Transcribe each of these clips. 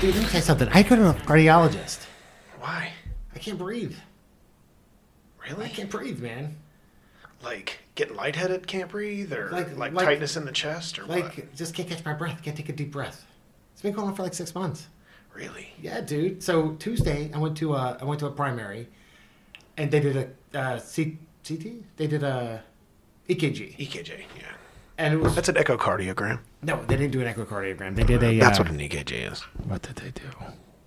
Dude, let me tell you something. I go to a cardiologist. Why? I can't breathe. Really? I can't breathe, man. Like getting lightheaded, can't breathe, or Like- like, like- tightness in the chest, or Like, what? just can't catch my breath. Can't take a deep breath. It's been going on for like six months. Really? Yeah, dude. So Tuesday, I went to a I went to a primary, and they did a uh, C, CT. They did a EKG, EKG. Yeah. and it was That's an echocardiogram. no, they didn't do an echocardiogram. They did a. That's uh, what an EKG is. What did they do?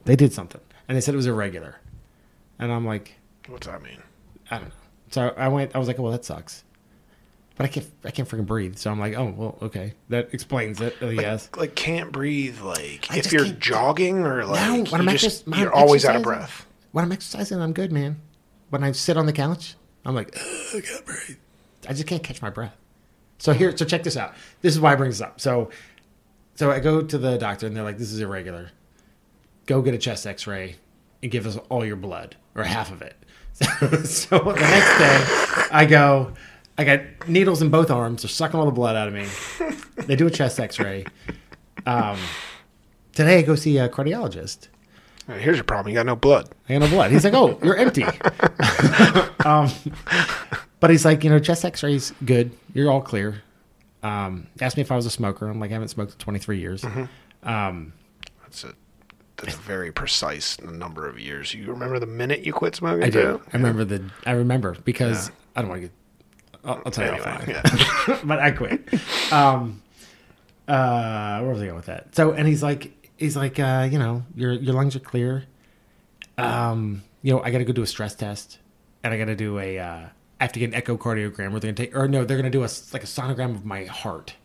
They did something, and they said it was irregular, and I'm like, What's that mean? I don't know. So I went. I was like, well, that sucks. But I can't. I can't freaking breathe. So I'm like, oh well, okay, that explains it. I Like, guess. like can't breathe. Like I if you're jogging or like no, when I'm just, you're always out of breath. When I'm exercising, I'm good, man. When I sit on the couch, I'm like, I can't breathe. I just can't catch my breath. So here, so check this out. This is why I bring this up. So, so I go to the doctor, and they're like, "This is irregular. Go get a chest X-ray and give us all your blood or half of it." So, the next day, I go. I got needles in both arms. They're sucking all the blood out of me. They do a chest X-ray. Um, today, I go see a cardiologist. Uh, Here's your problem. You got no blood. I got no blood. He's like, oh, you're empty. um, but he's like, you know, chest X-rays good. You're all clear. Um, asked me if I was a smoker. I'm like, I haven't smoked in 23 years. Um, That's a that's a very precise number of years. You remember the minute you quit smoking? I do. too? I remember the. I remember because I don't want to get. I'll, I'll tell you Anyway, offline. yeah. but I quit. Um, uh, where was I going with that? So, and he's like, he's like, uh, you know, your your lungs are clear. Um, you know, I got to go do a stress test, and I got to do a. Uh, I have to get an echocardiogram where they're gonna take, or no, they're gonna do a like a sonogram of my heart.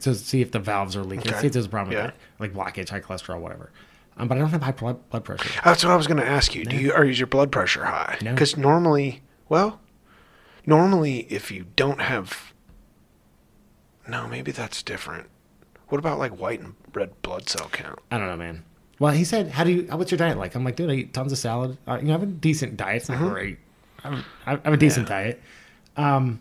to see if the valves are leaking, Okay. see if there's a problem Yeah. with that, like blockage, high cholesterol, whatever. Um, but I don't have high blood blood pressure. That's what I was going to ask you. Do you or is your blood pressure high? No. Because normally, well, normally if you don't have, no, maybe that's different. What about like white and red blood cell count? I don't know, man. Well, he said, "How do you? What's your diet like?" I'm like, "Dude, I eat tons of salad. Uh, you know, I have a decent diet. It's not great. I have, I have a decent Mm-hmm. Yeah. diet. Um,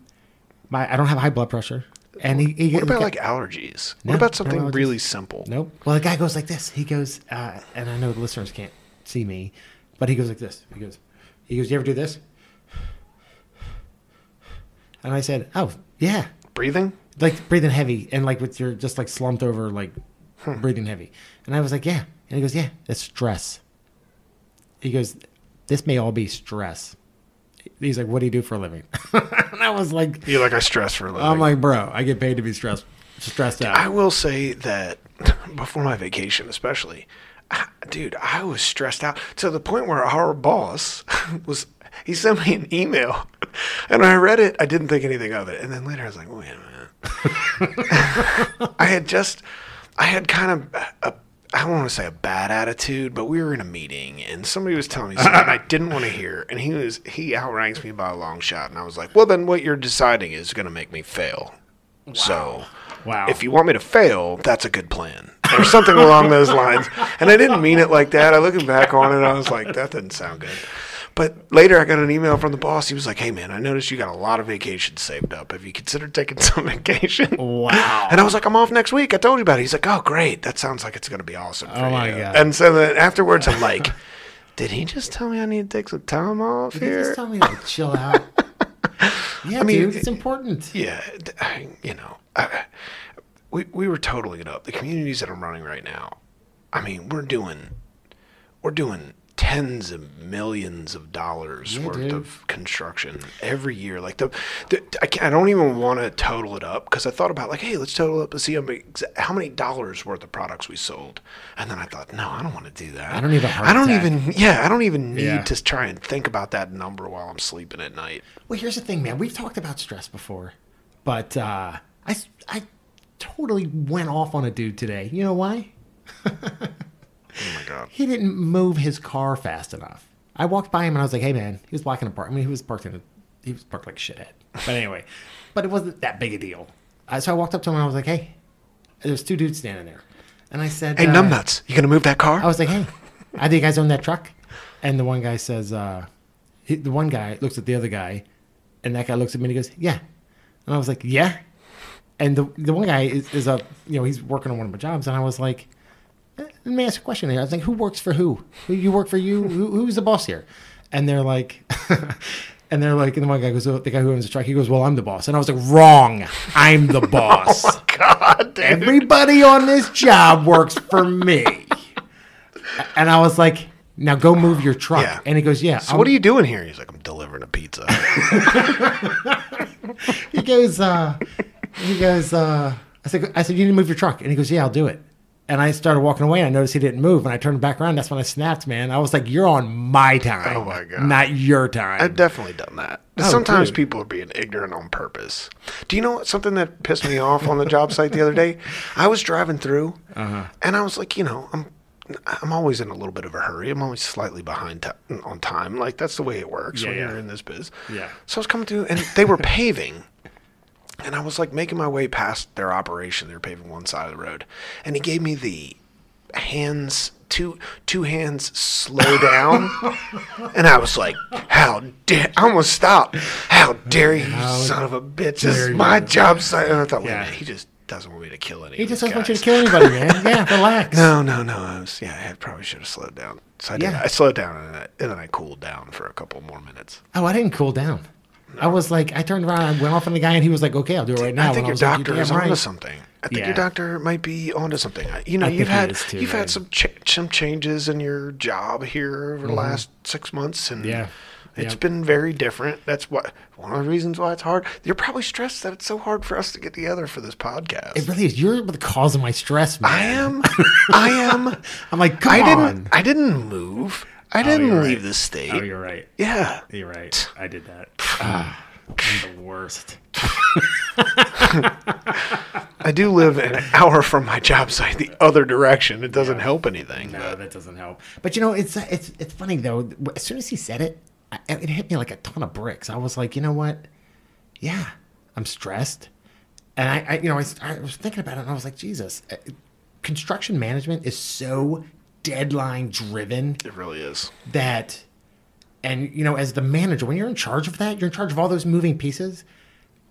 my I don't have high blood pressure. And he, he What about he- like allergies? No, what about something allergies. really simple? Nope. Well, the guy goes like this. He goes, uh, and I know the listeners can't see me, but he goes like this. He goes, he goes, "You ever do this?" And I said, "Oh, yeah." Breathing? like breathing heavy and like with your just like slumped over like breathing heavy and i was like yeah and he goes yeah that's stress he goes this may all be stress he's like what do you do for a living and i was like You're like I stress for a living. i'm like bro i get paid to be stressed stressed out I will say that before my vacation, especially, dude, I was stressed out to the point where our boss was. He sent me an email, and I read it, I didn't think anything of it. And then later, I was like, "Wait a minute." I had just, I had kind of a. I don't want to say a bad attitude, but we were in a meeting and somebody was telling me something I didn't want to hear, and he was he outranks me by a long shot, and I was like, "Well, then what you're deciding is going to make me fail." So, Wow. if you want me to fail, that's a good plan. Or something along those lines. And I didn't mean it like that. I looking back on it, I was like, that didn't sound good. But later I got an email from the boss. He was like, Hey man, I noticed you got a lot of vacations saved up. Have you considered taking some vacation? wow And I was like, I'm off next week. I told you about it. He's like, Oh great. That sounds like it's gonna be awesome. Oh for Oh, my you." God. And so then afterwards I'm like, Did he just tell me I need to take some time off Did here? just tell me to chill out yeah I mean, dude it's important Yeah, I- you know, I, we we were totaling it up. The communities that I'm running right now, I mean, we're doing we're doing tens of millions of dollars Yeah, worth dude. of construction every year. Like the, the I, can't, I don't even want to total it up because I thought about like, hey, let's total up to see how many, how many dollars worth of products we sold, and then I thought, no, I don't want to do that. I don't need a heart I don't attack. even. Yeah, I don't even need Yeah. to try and think about that number while I'm sleeping at night. Well, here's the thing, man. We've talked about stress before, but uh, I I totally went off on a dude today. You know why? God. He didn't move his car fast enough. I walked by him and I was like, "Hey, man." He was blocking a park. I mean, he was parked in a he was parked like shithead. But anyway, but it wasn't that big a deal. Uh, so I walked up to him and I was like, "Hey, There was two dudes standing there, and I said, Hey, uh, numbnuts, you gonna move that car? I was like, hey, I think you guys own that truck. And the one guy says, uh, he, the one guy looks at the other guy, and that guy looks at me and he goes, yeah. And I was like, yeah. And the the one guy is, is a you know he's working on one of my jobs, and I was like, let me ask a question here. I was like, who works for who? Who you work for you? Who, who's the boss here? And they're like. And they're like, and the one guy goes, oh, the guy who owns the truck, he goes, well, I'm the boss. And I was like, wrong. I'm the boss. God, dude. Everybody on this job works for me. And I was like, now go move your truck. Yeah. And he goes, yeah. So what are you doing here? He's like, I'm delivering a pizza. He goes, uh, he goes, uh, I said, I said, you need to move your truck. And he goes, yeah, I'll do it. And I started walking away and I noticed he didn't move. And I turned back around. That's when I snapped, man. I was like, you're on my time. Oh, my God. Not your time. I've definitely done that. Oh, Sometimes dude. people are being ignorant on purpose. Do you know what, something that pissed me off on the job site the other day? I was driving through, Uh-huh. and I was like, you know, I'm I'm always in a little bit of a hurry. I'm always slightly behind ti on time. Like that's the way it works Yeah, when yeah. you're in this biz. Yeah. So I was coming through, and they were paving. And I was like making my way past their operation. They were paving one side of the road, and he gave me the hands two two hands slow down, and I was like, "How dare!" I almost stopped. How dare you, you son of a bitch! This is my you. job site. And I thought, Yeah. he just doesn't want me to kill anybody he just doesn't want you to kill anybody, man. Yeah, relax. No, no, no. I was yeah. I probably should have slowed down. So I did. Yeah. I slowed down and, I, and then I cooled down for a couple more minutes. Oh, I didn't cool down. I was like, I turned around, I went off on the guy, and he was like, okay, I'll do it right now. I think And your was like, doctor "You're is damn onto right." something. I think Yeah. your doctor might be onto something. You know, I you've had too, you've man. had some ch- some changes in your job here over the last six months, and Mm-hmm. Yeah. it's Yep. been very different. That's what one of the reasons why it's hard. You're probably stressed that it's so hard for us to get together for this podcast. It really is. You're the cause of my stress, man. I am. I am. I'm like, come I on. didn't. I didn't move. I didn't you're leave right. the state. Oh, you're right. yeah. You're right. I did that. I'm the worst. I do live an hour from my job site, the other direction. It doesn't help anything. No, that doesn't help. But you know, it's it's it's funny though. As soon as he said it, I, it hit me like a ton of bricks. I was like, you know what? Yeah, I'm stressed, and I, I you know, I was thinking about it, and I was like, Jesus, uh, construction management is so deadline driven It really is. that and you know as the manager when you're in charge of that you're in charge of all those moving pieces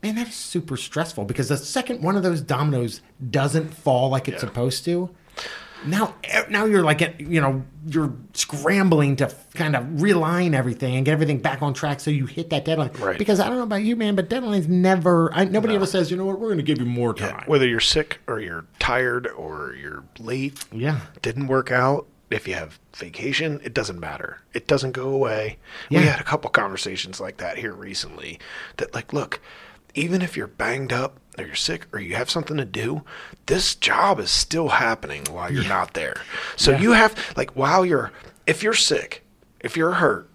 man that is super stressful because the second one of those dominoes doesn't fall like it's Yeah. supposed to now now you're like you know you're scrambling to kind of realign everything and get everything back on track so you hit that deadline Right. because i don't know about you man but deadlines never I, nobody ever says you know what we're going to give you more time Whether you're sick or you're tired or you're late, yeah didn't work out, if you have vacation, it doesn't matter. It doesn't go away. We had a couple conversations like that here recently that like, look, even if you're banged up or you're sick or you have something to do, this job is still happening while you're not there. So Yeah. you have like while you're if you're sick, if you're hurt,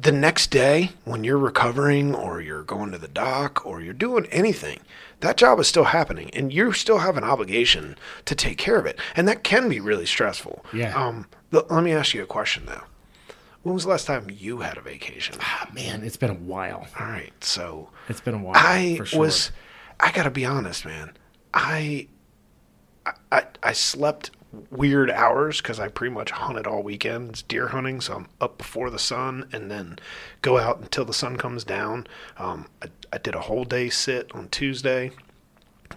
the next day when you're recovering or you're going to the doc or you're doing anything that job is still happening and you still have an obligation to take care of it and that can be really stressful Yeah. um let me ask you a question though when was the last time you had a vacation ah, man it's been a while all right so it's been a while i sure. was i gotta be honest man i I- I, I slept weird hours because I pretty much hunted all weekend. It's deer hunting, so I'm up before the sun and then go out until the sun comes down. Um, I, I did a whole day sit on Tuesday,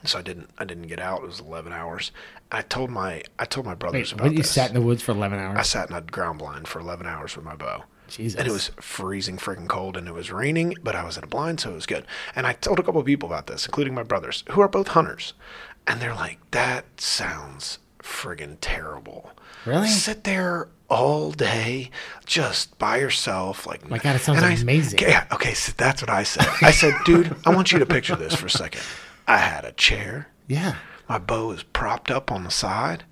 so I didn't I didn't get out. It was 11 hours. I told my I told my brothers Wait, about what, you this. sat in the woods for 11 hours I sat in a ground blind for 11 hours with my bow. Jesus. And it was freezing freaking cold and it was raining, but I was in a blind, so it was good. And I told a couple of people about this, including my brothers, who are both hunters. And they're like, that sounds friggin' terrible. Really? Sit there all day just by yourself. Like, My God, it sounds I- amazing. yeah, okay, so that's what I said. I said, dude, I want you to picture this for a second. I had a chair. yeah My bow is propped up on the side.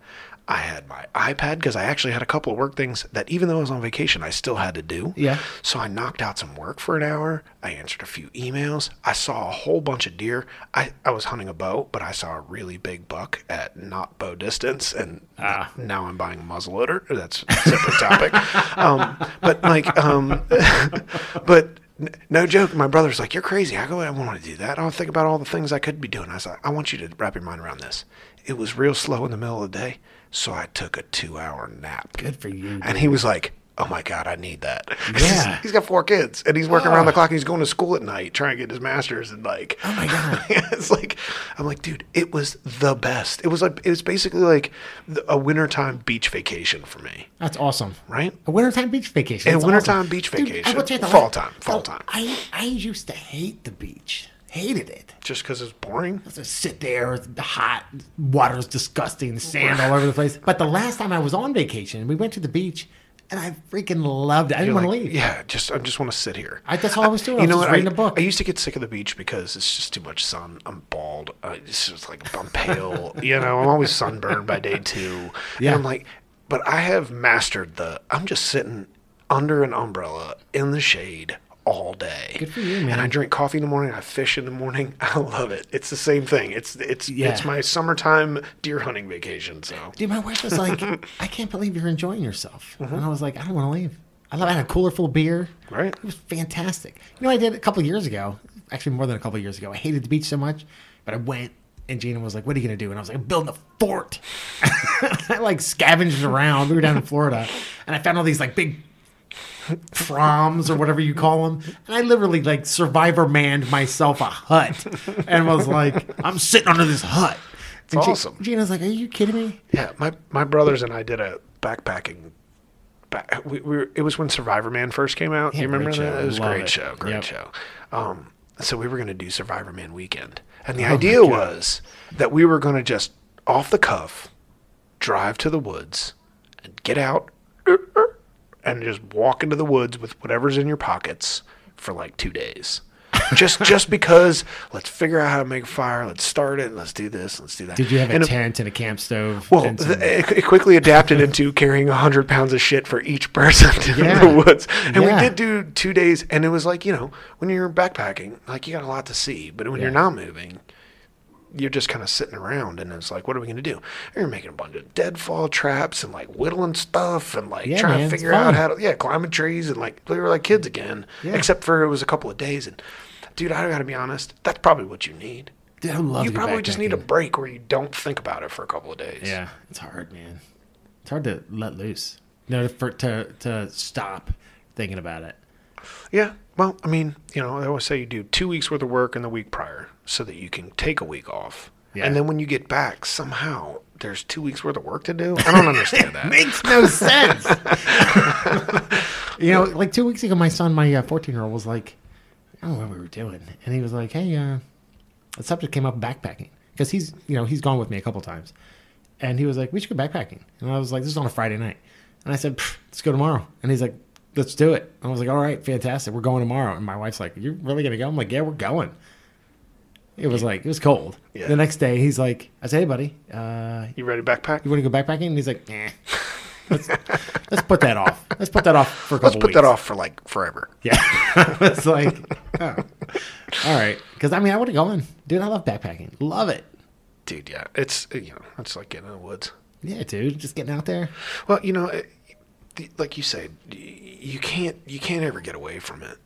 I had my iPad because I actually had a couple of work things that, even though I was on vacation, I still had to do. Yeah. So I knocked out some work for an hour. I answered a few emails. I saw a whole bunch of deer. I, I was hunting a bow, but I saw a really big buck at not bow distance, and Ah. now I'm buying a muzzleloader. That's a separate topic. Um, but like, um, but No joke. My brother's like, "You're crazy. How go I want to do that? I don't think about all the things I could be doing." I was like, "I want you to wrap your mind around this." It was real slow in the middle of the day, so I took a two-hour nap. Good for you. And he was like, "Oh my god, I need that." Yeah. he's got four kids, and he's working around the Oh. clock. And he's going to school at night, trying to get his master's, and like, Oh my God. it's like, I'm like, dude, it was the best. It was like, it was basically like the- a wintertime beach vacation for me, That's awesome. right? A wintertime beach vacation. A That's wintertime awesome. beach Dude, I vacation. will tell you the Fall time, fall the- time. I, I used to hate the beach. Hated it. Just because it's boring. I Just sit there, it's hot, water's disgusting, sand all over the place. But the last time I was on vacation, we went to the beach, and I freaking loved it. I didn't want like, to leave. Yeah, just I just want to sit here. I, that's all I was doing. You I know was what? reading I, a book. I used to get sick of the beach because it's just too much sun. I'm bald. Uh, it's just like I'm pale. you know, I'm always sunburned by day two. Yeah. And I'm like, but I have mastered the. I'm just sitting under an umbrella in the shade all day. Good for you, And man. I drink coffee in the morning. I fish in the morning. I love it. It's the same thing. It's it's Yeah. it's my summertime deer hunting vacation. So Dude, my wife was like, I can't believe you're enjoying yourself. Mm-hmm. And I was like, I don't want to leave. I love I had a cooler full of beer. Right. It was fantastic. You know, what I did a couple years ago, actually more than a couple years ago. I hated the beach so much, but I went and Gina was like, What are you going to do? And I was like, I'm building a fort. I like scavenged around. We were down in Florida and I found all these like big proms or whatever you call them. And I literally like survivor manned myself a hut and was like, I'm sitting under this hut. And Gi- awesome. Gina's like, Are you kidding me? Yeah, my my brothers and I did a backpacking. Back, we, we were, it was when Survivorman first came out. Yeah, you remember that? show. It was a great it. show. Great Yep. show. Um, so we were going to do Survivorman weekend, and the Oh idea was that we were going to just off the cuff drive to the woods and get out and just walk into the woods with whatever's in your pockets for like two days. just just because let's figure out how to make a fire, let's start it, let's do this, let's do that. Did you have a And tent and a camp stove? well, some- it, quickly adapted into carrying 100 pounds of shit for each person in Yeah. the woods. And Yeah. we did do two days, and it was like, you know, when you're backpacking, like you got a lot to see, but when you're not moving, you're just kind of sitting around, and it's like, what are we going to do? You're making a bunch of deadfall traps and like whittling stuff and like Yeah, trying man, to figure out how to, yeah, climbing trees and like, we were like kids again, Yeah. except for it was a couple of days. And dude, I got to be honest, that's probably what you need. Dude, I love You probably just need a break where you don't think about it for a couple of days. Yeah, it's hard, man. It's hard to let loose. No, for to to stop thinking about it. Yeah. Well, I mean, you know, I always say you do two weeks worth of work in the week prior so that you can take a week off. Yeah. And then when you get back, somehow there's two weeks worth of work to do. I don't understand that. Makes no sense. you know, like two weeks ago, my son, my fourteen year old, was like, I don't know what we were doing, and he was like, Hey, uh, the subject came up backpacking because he's you know he's gone with me a couple times, and he was like, we should go backpacking, and I was like, this is on a Friday night, and I said, let's go tomorrow, and he's like. Let's do it. I was like, all right, fantastic. We're going tomorrow. And my wife's like, you're really going to go? I'm like, yeah, we're going. It was like, it was cold. Yeah. The next day, he's like, I said, hey, buddy, uh, You ready to backpack? you want to go backpacking? And he's like, eh. Let's, let's put that off. Let's put that off for a couple Let's put weeks. that off for like forever. Yeah. it's like, oh. all right. Because I mean, I would have gone, dude. I love backpacking. Love it. Dude, yeah. It's, you know, it's like getting in the woods. Yeah, dude. Just getting out there. Well, you know, it, the- like you say, y- you can't you can't ever get away from it.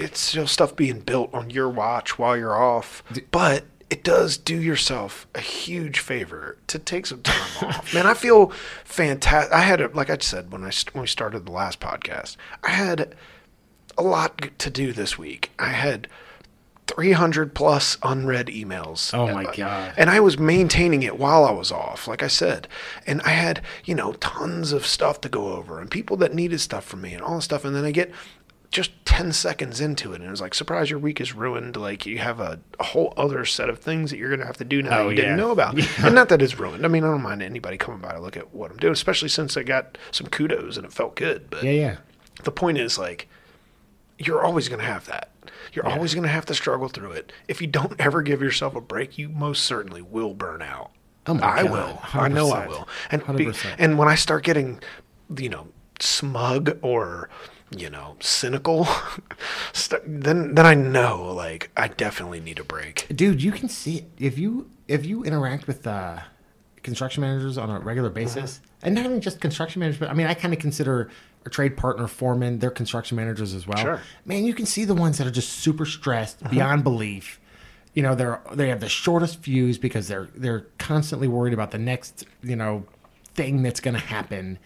It's just stuff being built on your watch while you're off, but it does do yourself a huge favor to take some time off. Man, I feel fantastic. I had a, like I said when I when we started the last podcast, I had a lot to do this week. I had 300 plus unread emails. Oh my God. And I was maintaining it while I was off, like I said. And I had, you know, tons of stuff to go over and people that needed stuff from me and all this stuff. And then I get just 10 seconds into it and it was like, surprise, your week is ruined. Like you have a, a whole other set of things that you're going to have to do now that Oh, you didn't know about. And not that it's ruined. I mean, I don't mind anybody coming by to look at what I'm doing, especially since I got some kudos and it felt good. But Yeah, yeah. the point is like you're always going to have that. You're Yeah. always going to have to struggle through it. If you don't ever give yourself a break you most certainly will burn out. Oh my i God, will. I know i will. And be, and when i start getting you know smug or you know cynical st- then then i know like i definitely need a break. Dude, you can see it. If you if you interact with uh, construction managers on a regular basis, and not even just construction managers, but I mean, I kind of consider our trade partner foreman, they're construction managers as well. Sure. Man, you can see the ones that are just super stressed beyond belief. You know, they're they have the shortest fuse because they're they're constantly worried about the next, you know, thing that's going to happen.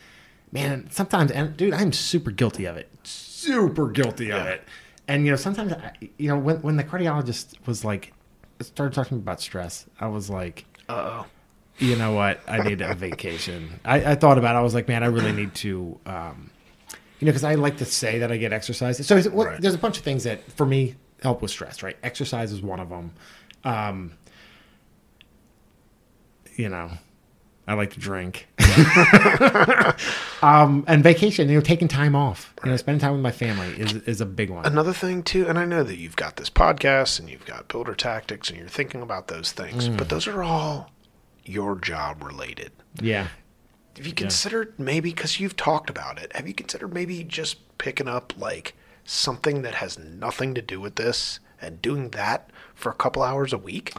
Man, sometimes and dude, I'm super guilty of it. Super guilty of Yeah. it. And you know, sometimes I, you know, when when the cardiologist was like started talking about stress, I was like, Uh oh. you know what? I need a vacation. I, I thought about it. I was like, man, I really need to, um, you know, because I like to say that I get exercise. So it- what, Right. there's a bunch of things that for me help with stress, right? Exercise is one of them. Um, you know, I like to drink. um, and vacation, you know, taking time off, you know, spending time with my family is, is a big one. Another thing too, and I know that you've got this podcast and you've got builder tactics and you're thinking about those things, Mm. but those are all your job related. Yeah. Have you considered maybe because you've talked about it? Have you considered maybe just picking up like something that has nothing to do with this and doing that for a couple hours a week?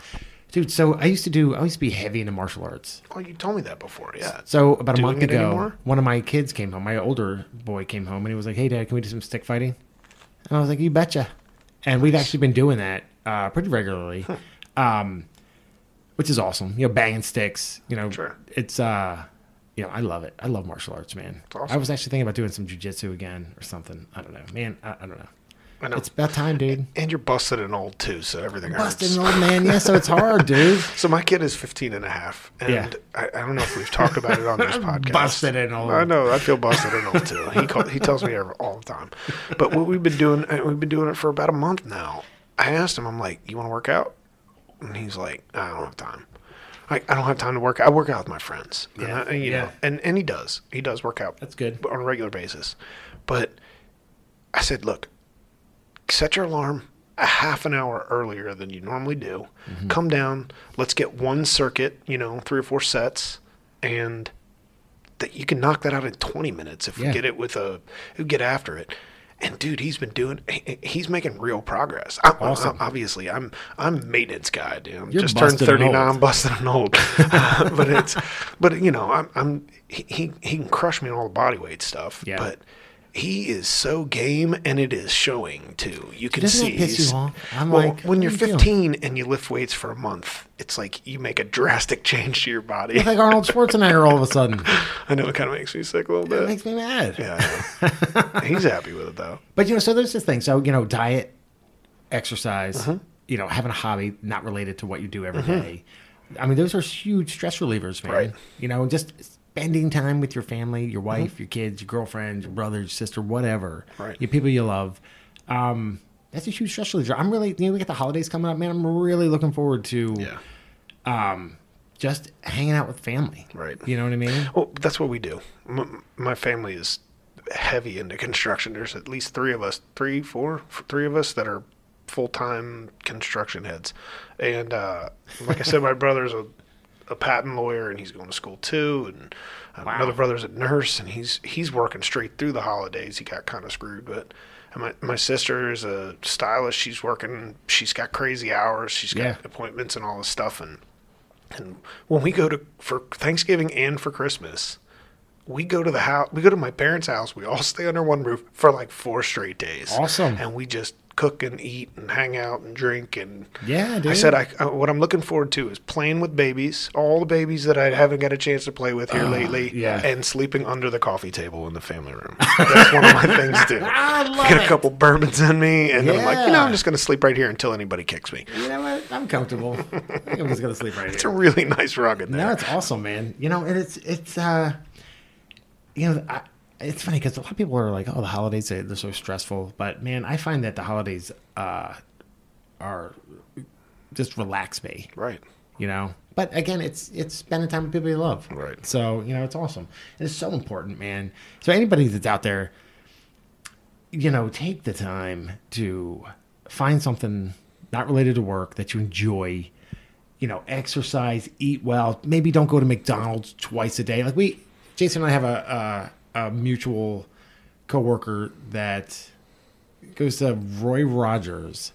Dude, so I used to do, I used to be heavy into martial arts. Oh, you told me that before. Yeah. So about a Doing month ago, anymore? one of my kids came home. My older boy came home and he was like, "Hey, Dad, can we do some stick fighting?" And I was like, "You betcha." And we've actually been doing that uh, pretty regularly, um, which is awesome. You know, banging sticks. You know, Sure. it's uh, you know, I love it. I love martial arts, man. awesome. I was actually thinking about doing some jujitsu again or something. I don't know, man. I, I don't know. I know. It's about time, dude. and you're busted and old too, so everything Busting hurts. an old man, yeah. So it's hard, dude. So my kid is 15 and a half, and Yeah. I, I don't know if we've talked about it on this podcast. Busted and old. I know. I feel busted and old too. He call, he tells me all the time. But what we've been doing, uh, we've been doing it for about a month now. I asked him, I'm like, "You want to work out?" And he's like, "I don't have time. Like, I don't have time to work. I work out with my friends. And Yeah. I- you Yeah. know, and and he does. He does work out. That's good. on a regular basis. But I said, look, set your alarm a half an hour earlier than you normally do. Mm-hmm. Come down. Let's get one circuit, you know, three or four sets, and that you can knock that out in 20 minutes if we get it with a, we get after it. And dude, he's been doing. He's making real progress. I, Awesome. I- obviously, I'm I'm maintenance guy, dude. I'm You're just turned 39. old. I'm busted and old. Uh, but it's, but you know, I'm I'm he he he can crush me in all the body weight stuff. Yeah. But he is so game, and it is showing too. You can Doesn't see. that piss he's- you off? I'm well, like, when you're you doing? 15 and you lift weights for a month, it's like you make a drastic change to your body. It's like Arnold Schwarzenegger all of a sudden. I know it kind of makes me sick a little bit. It makes me mad. yeah, he's happy with it though. But you know, so there's this thing. So you know, diet, exercise, uh-huh. you know, having a hobby not related to what you do every mm-hmm. day. I mean, those are huge stress relievers, man. Right. You know, just spending time with your family, your wife, your kids, your girlfriend, your brother, your sister, whatever, Right. your people you love. Um, that's a huge stress reliever. I'm really, you know, we got the holidays coming up, man. I'm really looking forward to Yeah. just hanging out with family. Right. You know what I mean? Well, that's what we do. M- my family is heavy into construction. There's at least three of us, three, four, three of us that are full time construction heads. And uh, like I said, my brother's a, a patent lawyer, and he's going to school too. And uh, Wow. another brother's a nurse, and he's he's working straight through the holidays. He got kind of screwed, but. And my, my sister is a stylist. She's working. She's got crazy hours. She's got Yeah. appointments and all this stuff. And and when we go to for Thanksgiving and for Christmas, we go to the house. We go to my parents' house. We all stay under one roof for like four straight days. Awesome. And we just cook and eat and hang out and drink. And Yeah, dude. I said, I, uh, what I'm looking forward to is playing with babies, all the babies that I haven't got a chance to play with here lately, Uh, yeah. and sleeping under the coffee table in the family room. That's one of my things too. I love Get a couple bourbons in me, and then I'm like, you know, I'm just to sleep right here until anybody kicks me. You know what? I'm comfortable. I I'm just gonna sleep right here. It's a really nice rug in there. No, it's awesome, man. You know, and it's it's uh, you know, I, it's funny because a lot of people are like, "Oh, the holidays they're, so stressful," but man, I find that the holidays uh are just relax me. Right. You know, but again, it's it's spending time with people you love. Right. So you know, it's awesome. It's so important, man. So anybody that's out there, you know, take the time to find something not related to work that you enjoy. You know, exercise, eat well. Maybe don't go to McDonald's twice a day. Like we, Jason and I have a a, mutual coworker that goes to Roy Rogers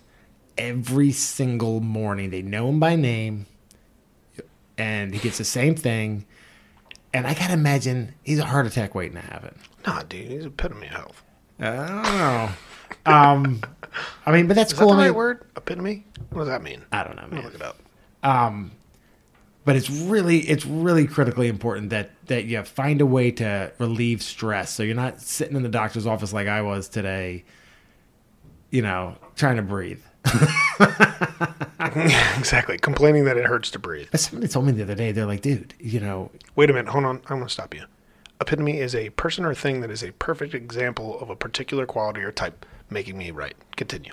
every single morning. They know him by name, and he gets the same thing. And I gotta imagine he's a heart attack waiting to happen. Nah, dude, he's epitome of health. I don't know. um, I mean, but that's Is cool. that the I right mean, word? Epitome? What does that mean? I don't know, man. look it up. Um, but it's really it's really critically important that that you find a way to relieve stress so you're not sitting in the doctor's office like I was today you know trying to breathe exactly. Complaining that it hurts to breathe. somebody told me the other day they're like dude you know Wait a minute. Hold on. I'm going to stop you. Epitome is a person or thing that is a perfect example of a particular quality or type, making me right. Continue.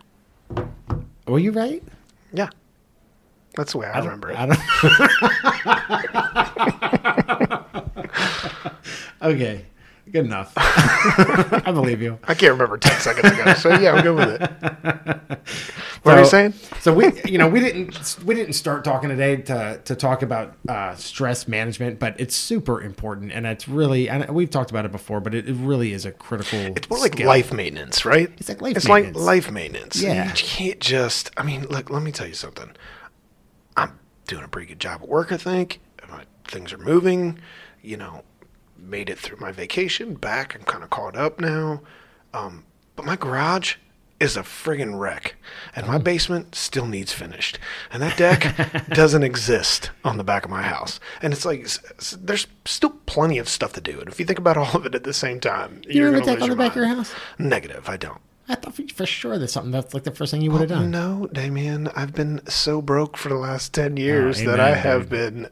were you right Yeah. That's the way I, don't- remember it. I okay good enough I believe you I can't remember 10 seconds ago. So, yeah, I'm good with it. What are you So- saying? So we, you know, we didn't we didn't start talking today to to talk about uh, stress management, but it's super important, and it's really, and we've talked about it before, but it, it really is a critical. It's more like skill. life maintenance, right? It's like life It's maintenance. like life maintenance. Yeah. You can't just, I mean, look, let me tell you something. Doing a pretty good job at work, I think. My, things are moving. You know, made it through my vacation, back. I'm kind of caught up now. Um, but my garage is a friggin' wreck. And my basement still needs finished. And that deck doesn't exist on the back of my house. And it's like, s- s- there's still plenty of stuff to do. And if you think about all of it at the same time, You you're have a gonna deck lose on the back of your mind. house? Negative, I don't. I thought for, for sure that's something that's like the first thing you would have done. No, Damien, I've been so broke for the last 10 years that Oh, amen, I have been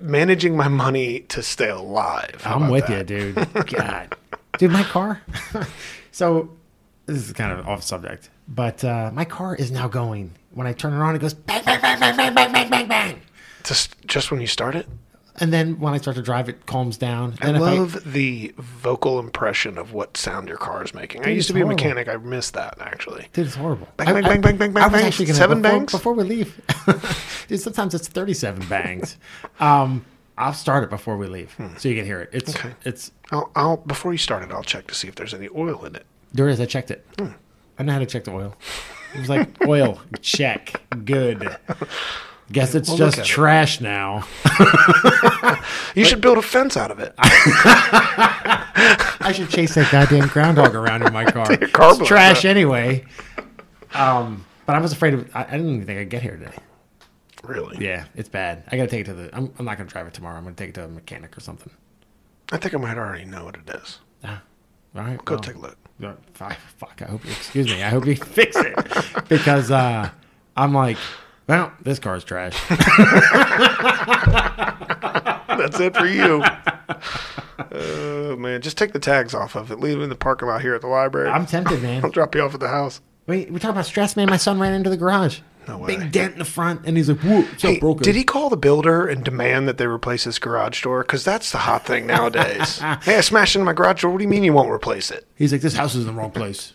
managing my money to stay alive. How I'm with that? you, dude. God, dude, my car. so this is kind of off subject, but uh, my car is now going. When I turn it on, it goes bang, bang, bang, bang, bang, bang, bang, bang, bang. Just, just when you start it? And then when I start to drive, it calms down. I And love the vocal impression of what sound your car is making. I used to be a mechanic. I missed that, actually. Dude, it's horrible. Bang, bang, I- bang, bang, bang, bang, I was bang. actually gonna, Seven before, bangs? before we leave. Dude, sometimes it's thirty-seven bangs. Um, I'll start it before we leave, so you can hear it. It's Hmm. Okay. it's I'll, I'll, before you start it, I'll check to see if there's any oil in it. there is. I checked it. Hmm. I know how to check the oil. It was like oil check, good. Guess it's Well, just at it. trash now. You should build a fence out of it. I should chase that goddamn groundhog around in my car. Your car it's trash up. anyway. Um, but I was afraid of. I, I didn't even think I'd get here today. really? Yeah, it's bad. I gotta take it to the. I'm, I'm not gonna drive it tomorrow. I'm gonna take it to a mechanic or something. I think I might already know what it is. Ah, all right, Go well, take a look. uh, Fuck, fuck. I hope. Excuse me. I hope you fix it because uh, I'm like, well, this car's trash. That's it for you. Oh man, just take the tags off of it. Leave it in the parking lot here at the library. I'm tempted, man. I'll drop you off at the house. Wait, we're talking about stress, man. My son ran into the garage. No way. Big dent in the front, and he's like, "Whoa, it's Hey, broken." did he call the builder and demand that they replace his garage door? Because that's the hot thing nowadays. hey, I smashed into my garage door. What do you mean you won't replace it? He's like, "This house is in the wrong place."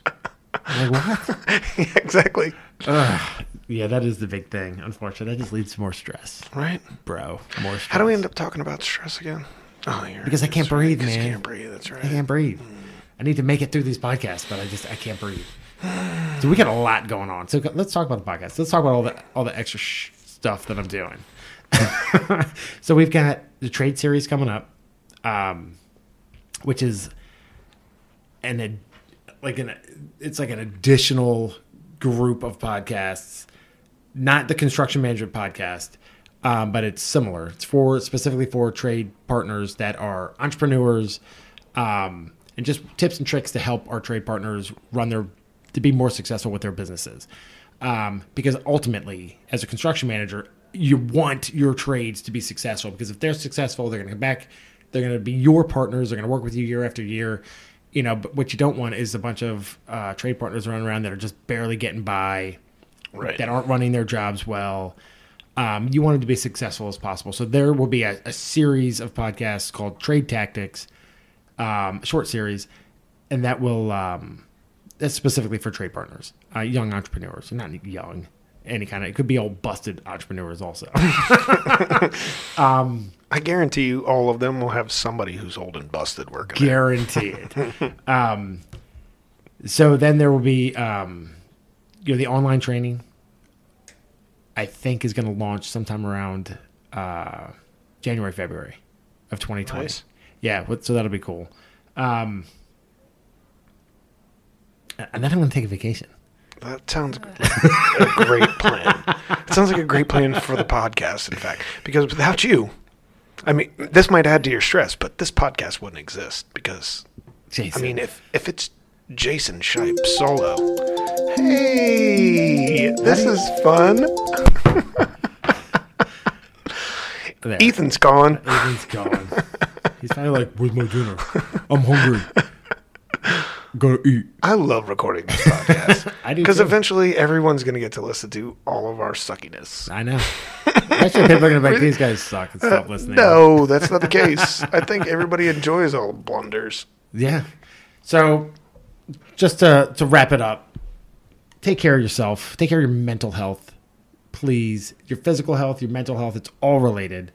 I'm like, what? yeah, exactly. Ugh. Yeah, that is the big thing. Unfortunately, that just leads to more stress, Right. bro. More stress. How do we end up talking about stress again? Oh, you're, Because I can't that's right, breathe, 'cause You man. can't breathe. That's right. I can't breathe. I need to make it through these podcasts, but I just I can't breathe. So we got a lot going on. So let's talk about the podcast. Let's talk about all the all the extra sh- stuff that I'm doing. so we've got the trade series coming up, um, which is an ad- like an it's like an additional group of podcasts, not the construction management podcast, um, but it's similar. It's for specifically for trade partners that are entrepreneurs, um, and just tips and tricks to help our trade partners run their to be more successful with their businesses. Um, because ultimately, as a construction manager, you want your trades to be successful because if they're successful, they're going to come back. They're going to be your partners. They're going to work with you year after year. You know, but what you don't want is a bunch of uh, trade partners running around that are just barely getting by, Right. that aren't running their jobs well. Um, you want them to be as successful as possible. So there will be a, a series of podcasts called Trade Tactics, um, short series, and that will um, that's specifically for trade partners, uh, young entrepreneurs, not young, any kind of. It could be old busted entrepreneurs also. I guarantee you, all of them will have somebody who's old and busted working. guaranteed. um, so then there will be, um, you know, the online training. I think is going to launch sometime around uh, January, February of 2020. Nice. Yeah, so that'll be cool. Um, and then I'm going to take a vacation. That sounds like a great plan. It sounds like a great plan for the podcast, in fact, because without you, I mean, this might add to your stress, but this podcast wouldn't exist because, Jason. I mean, if if it's Jason Shipe solo, hey, this is fun. There. Ethan's gone. Ethan's gone. He's probably like, "Where's my dinner? I'm hungry. Gotta eat." I love recording this podcast I do because too. eventually everyone's going to get to listen to all of our suckiness. I know. Actually, people are gonna be like, "These guys suck," and stop listening. No, that's not the case. I think everybody enjoys all the blunders. Yeah. So, just to to wrap it up, take care of yourself. Take care of your mental health, please. Your physical health, your mental health. It's all related.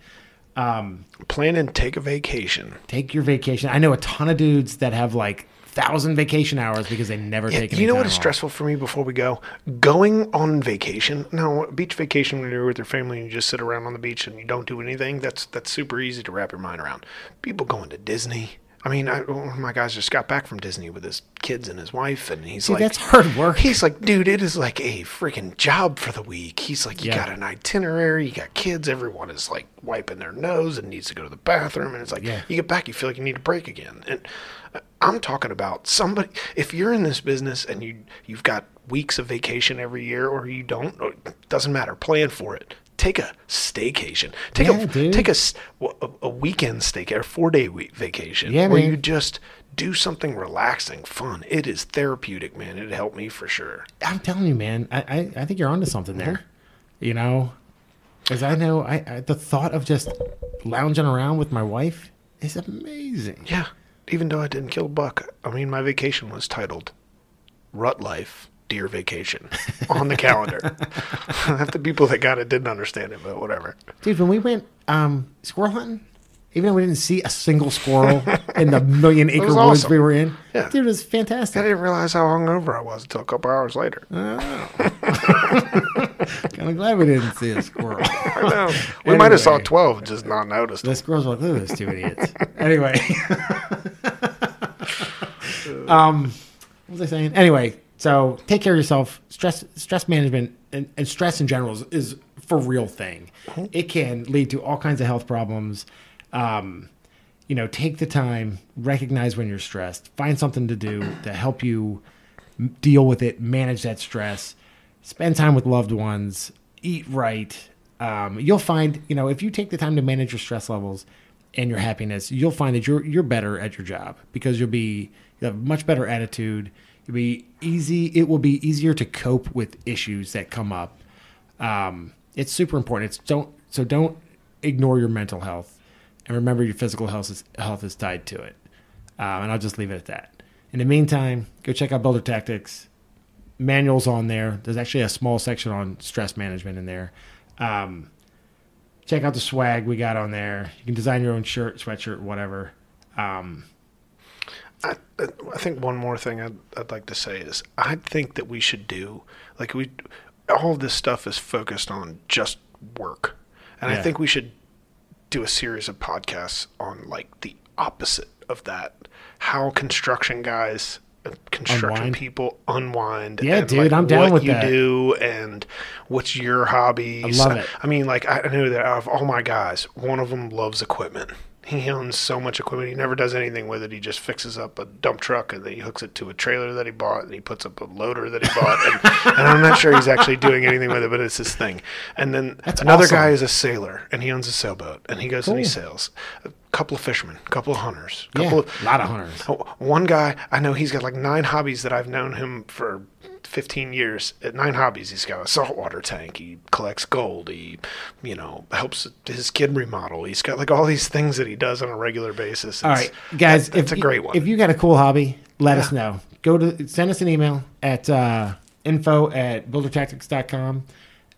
Um, Plan and take a vacation. take your vacation. I know a ton of dudes that have like thousand vacation hours because they never Yeah, take. Any you know what is off. stressful for me before we go? Going on vacation. No, beach vacation when you're with your family and you just sit around on the beach and you don't do anything. That's that's super easy to wrap your mind around. People going to Disney. I mean, I, of my guys just got back from Disney with his kids and his wife, and he's See, like, that's hard work. He's like, dude, it is like a freaking job for the week. He's like, you Yeah. got an itinerary, you got kids, everyone is like wiping their nose and needs to go to the bathroom, and it's like, Yeah. you get back, you feel like you need a break again. And uh, I'm talking about somebody. If you're in this business and you you've got weeks of vacation every year, or you don't, it doesn't matter. Plan for it. Take a staycation. Take Yeah, a dude. take a, a, weekend stay or four day week vacation Yeah, where man. you just do something relaxing, fun. It is therapeutic, man. It helped me for sure. I'm telling you, man. I, I, I think you're onto something there. You know, because I know I, I the thought of just lounging around with my wife is amazing. Yeah. Even though I didn't kill a buck, I mean, my vacation was titled Rut Life Deer Vacation on the calendar. The people that got it didn't understand it, but whatever. Dude, when we went um, squirrel hunting, even though we didn't see a single squirrel in the million acre woods awesome. we were in, Yeah. dude, it was fantastic. I didn't realize how hungover I was until a couple hours later. kind of glad we didn't see a squirrel. I know. We might have saw 12 just not noticed. the squirrels were like, look at those two idiots. anyway. um, what was I saying? Anyway, so take care of yourself. Stress stress management and, and stress in general is, is for real thing. It can lead to all kinds of health problems. Um, you know, take the time, recognize when you're stressed, find something to do to help you deal with it, manage that stress, spend time with loved ones, eat right. Um, you'll find, you know, if you take the time to manage your stress levels and your happiness, you'll find that you're you're better at your job because you'll be you have a much better attitude. You'll be easy. It will be easier to cope with issues that come up. Um, it's super important. It's don't so don't ignore your mental health, and remember your physical health is health is tied to it. Um, and I'll just leave it at that. In the meantime, go check out Builder Tactics. Manuals on there. There's actually a small section on stress management in there. Um, check out the swag we got on there. You can design your own shirt, sweatshirt, whatever. Um, I, I think one more thing I'd, I'd like to say is I think that we should do like we all of this stuff is focused on just work, and I think we should do a series of podcasts on like the opposite of that, how construction guys. Uh, construction Unwind? people unwind. Yeah, and, dude, like, I'm down what with you that. do and what's your hobby? I love it. I mean, like I I know that out of all my guys, one of them loves equipment. He owns so much equipment. He never does anything with it. He just fixes up a dump truck and then he hooks it to a trailer that he bought and he puts up a loader that he bought. And, and I'm not sure he's actually doing anything with it, but it's his thing. And then That's another awesome. guy is a sailor and he owns a sailboat and he goes and he sails. A couple of fishermen, a couple of hunters, a yeah, of a lot of hunters. Oh, one guy, I know he's got like nine hobbies that I've known him for 15 years. At nine hobbies, he's got a saltwater tank. He collects gold. He, you know, helps his kid remodel. He's got like all these things that he does on a regular basis. All It's- right, guys. that- if a great one. If you got a cool hobby, let us know. Go to send us an email at uh, info at buildertactics.com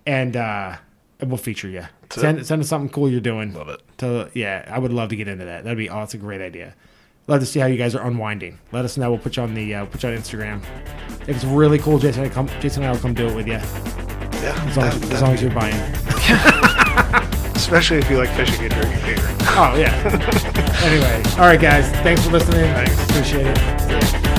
and uh, and we'll feature you. Send send us something cool you're doing. Love it. To, yeah, I would love to get into that. That'd be oh, that's a great idea. Love to see how you guys are unwinding. Let us know. We'll put you on the uh, put you on Instagram. If it's really cool, Jason, I come, Jason and I will come do it with you. Yeah. As long, as, as, long as you're buying. Especially if you like fishing and drinking beer. Oh, yeah. anyway. All right, guys. Thanks for listening. Thanks. Appreciate it.